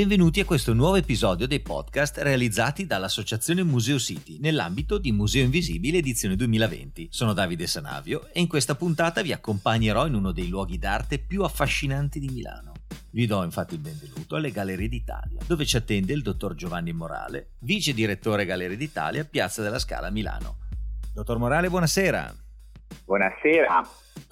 Benvenuti a questo nuovo episodio dei podcast realizzati dall'Associazione Museo City nell'ambito di Museo Invisibile edizione 2020. Sono Davide Sanavio e in questa puntata vi accompagnerò in uno dei luoghi d'arte più affascinanti di Milano. Vi do infatti il benvenuto alle Gallerie d'Italia, dove ci attende il dottor Giovanni Morale, vice direttore Gallerie d'Italia, Piazza della Scala, Milano. Dottor Morale, buonasera. Buonasera.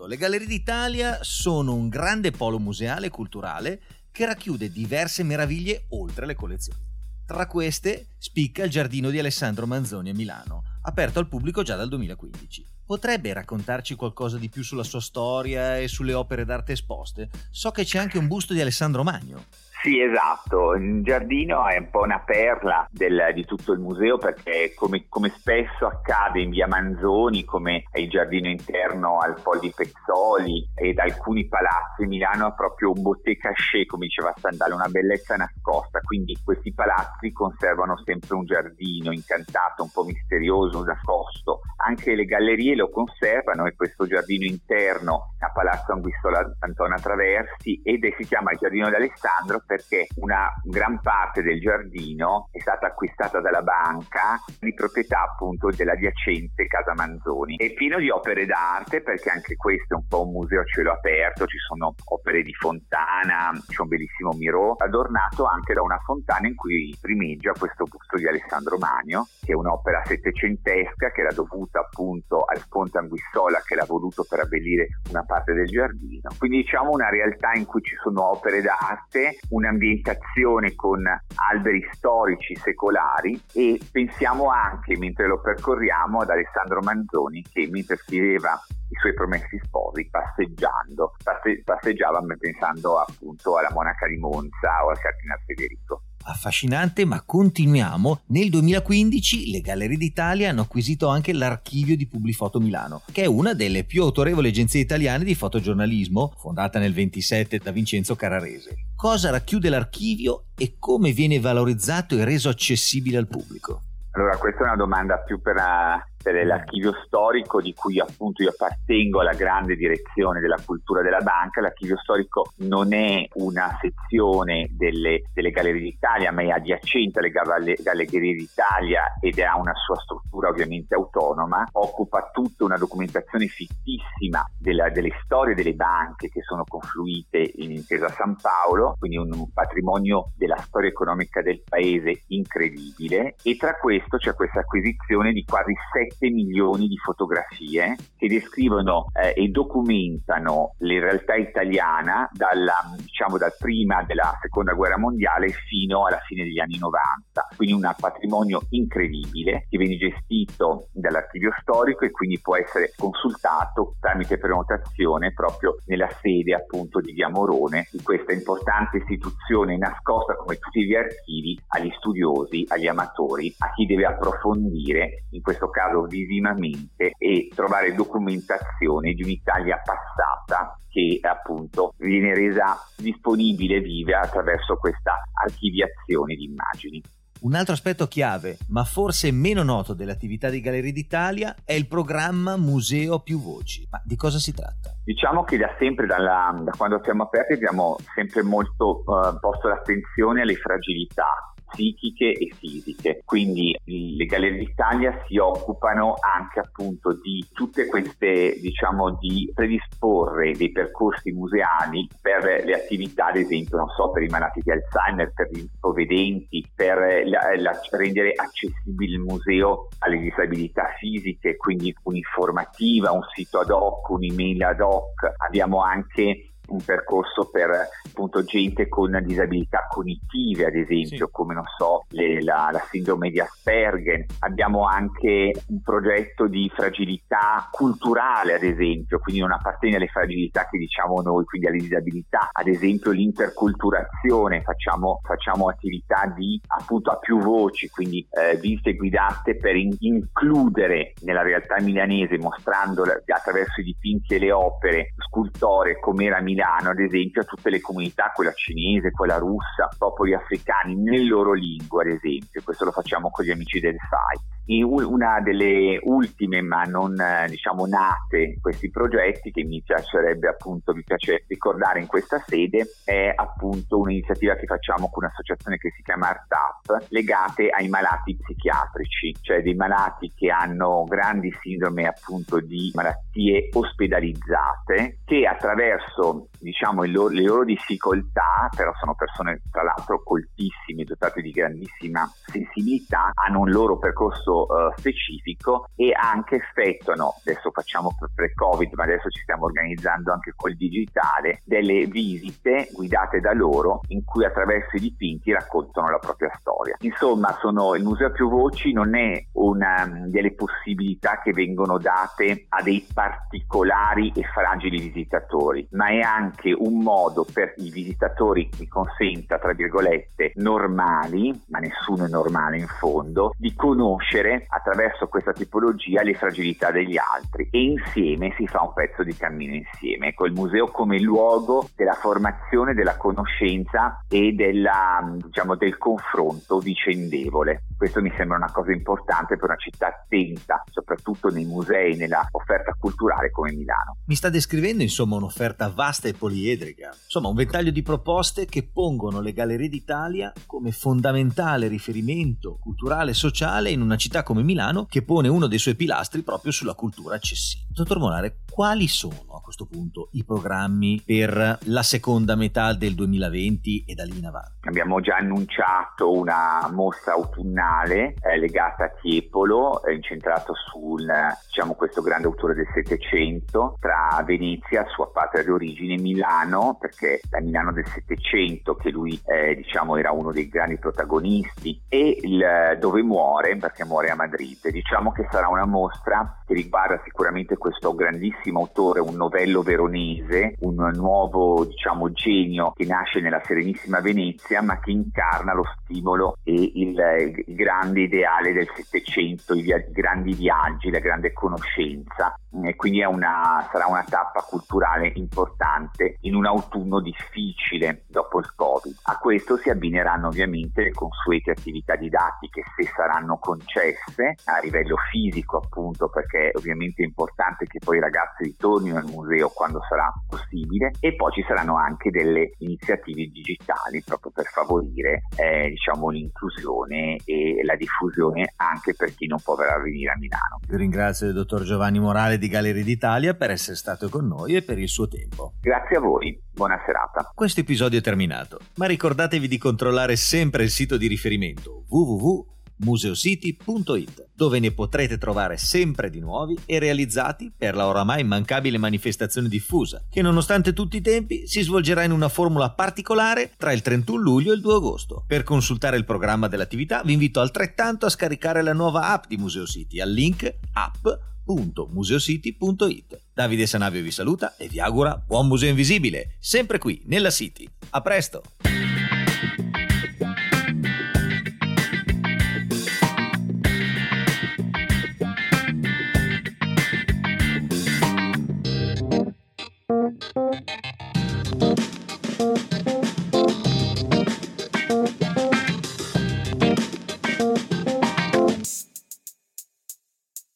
Le Gallerie d'Italia sono un grande polo museale e culturale che racchiude diverse meraviglie oltre le collezioni. Tra queste spicca il giardino di Alessandro Manzoni a Milano, aperto al pubblico già dal 2015. Potrebbe raccontarci qualcosa di più sulla sua storia e sulle opere d'arte esposte? So che c'è anche un busto di Alessandro Magno. Sì, esatto. Il giardino è un po' una perla del, di tutto il museo perché come, come, spesso accade in via Manzoni, come il giardino interno al Pol di Pezzoli ed alcuni palazzi, Milano ha proprio un botte cachet, come diceva Sandale, una bellezza nascosta. Quindi questi palazzi conservano sempre un giardino incantato, un po' misterioso, nascosto. Anche le gallerie lo conservano e questo giardino interno a Palazzo Anguissola Antona Traversi ed si chiama Giardino d'Alessandro perché una gran parte del giardino è stata acquistata dalla banca di proprietà appunto dell'adiacente Casa Manzoni. È pieno di opere d'arte perché anche questo è un po' un museo a cielo aperto, ci sono opere di Fontana, c'è un bellissimo Miro, adornato anche da una fontana in cui primeggia questo busto di Alessandro Magno, che è un'opera settecentesca che era dovuta appunto al Ponte Anguissola che l'ha voluto per abbellire una parte del giardino. Quindi diciamo una realtà in cui ci sono opere d'arte, un'ambientazione con alberi storici secolari e pensiamo anche mentre lo percorriamo ad Alessandro Manzoni che mentre scriveva i suoi promessi sposi passeggiando, passe, passeggiava pensando appunto alla monaca di Monza o al cardinale Federico affascinante, ma continuiamo. Nel 2015 le Gallerie d'Italia hanno acquisito anche l'archivio di Publifoto Milano, che è una delle più autorevoli agenzie italiane di fotogiornalismo, fondata nel 27 da Vincenzo Cararese. Cosa racchiude l'archivio e come viene valorizzato e reso accessibile al pubblico? Allora, questa è una domanda più per la essere l'archivio storico di cui appunto io appartengo alla grande direzione della cultura della banca. L'archivio storico non è una sezione delle, delle Gallerie d'Italia, ma è adiacente alle Gallerie d'Italia ed ha una sua struttura ovviamente autonoma. Occupa tutta una documentazione fittissima della, delle storie delle banche che sono confluite in Intesa San Paolo, quindi un, un patrimonio della storia economica del paese incredibile. E tra questo c'è questa acquisizione di quasi 7 7 milioni di fotografie che descrivono eh, e documentano la realtà italiana dalla, diciamo, dal prima della seconda guerra mondiale fino alla fine degli anni 90. Quindi un patrimonio incredibile che viene gestito dall'archivio storico e quindi può essere consultato tramite prenotazione proprio nella sede appunto di Via Morone di questa importante istituzione nascosta come tutti gli archivi agli studiosi, agli amatori, a chi deve approfondire, in questo caso visivamente e trovare documentazione di un'Italia passata che appunto viene resa disponibile viva attraverso questa archiviazione di immagini. Un altro aspetto chiave, ma forse meno noto dell'attività di Gallerie d'Italia, è il programma Museo più voci. Ma di cosa si tratta? Diciamo che da sempre, dalla, da quando siamo aperti, abbiamo sempre molto uh, posto l'attenzione alle fragilità psichiche e fisiche. Quindi le Gallerie d'Italia si occupano anche appunto di tutte queste, diciamo, di predisporre dei percorsi museali per le attività, ad esempio, non so, per i malati di Alzheimer, per gli ipovedenti, per la, la, rendere accessibile il museo alle disabilità fisiche, quindi un'informativa, un sito ad hoc, un'email ad hoc. Abbiamo anche un percorso per appunto gente con disabilità cognitive, ad esempio, sì. come non so, le, la, la, sindrome di Asperger. Abbiamo anche un progetto di fragilità culturale, ad esempio, quindi non appartiene alle fragilità che diciamo noi, quindi alle disabilità, ad esempio l'interculturazione, facciamo, facciamo attività di appunto a più voci, quindi eh, visite guidate per in- includere nella realtà milanese, mostrando attraverso i dipinti e le opere scultore come era Milano, ad esempio, a tutte le comunità, quella cinese, quella russa, popoli africani, nel loro lingua, ad esempio. Questo lo facciamo con gli amici del SAI. Una delle ultime, ma non diciamo nate, questi progetti che mi piacerebbe appunto, mi piace ricordare in questa sede, è appunto un'iniziativa che facciamo con un'associazione che si chiama Art Up, legate ai malati psichiatrici, cioè dei malati che hanno grandi sindrome appunto di malattie ospedalizzate, che attraverso diciamo loro, le loro difficoltà, però sono persone tra l'altro coltissime, dotate di grandissima sensibilità, hanno un loro percorso uh, specifico e anche effettuano, adesso facciamo pre-Covid, ma adesso ci stiamo organizzando anche col digitale, delle visite guidate da loro in cui attraverso i dipinti raccontano la propria storia. Insomma, sono, il Museo a più voci non è una delle possibilità che vengono date a dei particolari e fragili visitatori, ma è anche un modo per i visitatori, mi consenta, tra virgolette, normali, ma nessuno è normale in fondo, di conoscere attraverso questa tipologia le fragilità degli altri e insieme si fa un pezzo di cammino insieme. Ecco, il museo come luogo della formazione, della conoscenza e della, diciamo, del confronto vicendevole. Questo mi sembra una cosa importante per una città attenta, soprattutto nei musei, nella offerta culturale come Milano. Mi sta descrivendo insomma un'offerta vasta e poliedrica, insomma un ventaglio di proposte che pongono le Gallerie d'Italia come fondamentale riferimento culturale e sociale in una città come Milano che pone uno dei suoi pilastri proprio sulla cultura accessibile. Dottor Molare, quali sono a questo punto i programmi per la seconda metà del 2020 e da lì in avanti? Abbiamo già annunciato una mostra autunnale eh, legata a Tiepolo, eh, incentrato sul diciamo, questo grande autore del Settecento, tra Venezia, sua patria di origine, e Milano, perché la Milano del Settecento, che lui eh, diciamo, era uno dei grandi protagonisti, e il, dove muore, perché muore a Madrid. Diciamo che sarà una mostra che riguarda sicuramente questo grandissimo autore, un novello veronese, un nuovo diciamo, genio che nasce nella Serenissima Venezia ma che incarna lo stimolo e il, il grande ideale del Settecento, i, via, grandi viaggi, la grande conoscenza e quindi una, sarà una tappa culturale importante in un autunno difficile dopo il Covid. A questo si abbineranno ovviamente le consuete attività didattiche se saranno concesse a livello fisico appunto perché ovviamente è importante che poi i ragazzi ritornino al museo quando sarà possibile e poi ci saranno anche delle iniziative digitali proprio per favorire eh, diciamo, l'inclusione e la diffusione anche per chi non può venire a Milano. Vi ringrazio il dottor Giovanni Morale di Galleria d'Italia per essere stato con noi e per il suo tempo. Grazie a voi, buona serata. Questo episodio è terminato, ma ricordatevi di controllare sempre il sito di riferimento www museocity.it, dove ne potrete trovare sempre di nuovi e realizzati per la oramai immancabile manifestazione diffusa, che nonostante tutti i tempi si svolgerà in una formula particolare tra il 31 luglio e il 2 agosto. Per consultare il programma dell'attività vi invito altrettanto a scaricare la nuova app di Museo City al link app.museocity.it. Davide Sanavio vi saluta e vi augura buon museo invisibile, sempre qui nella City. A presto!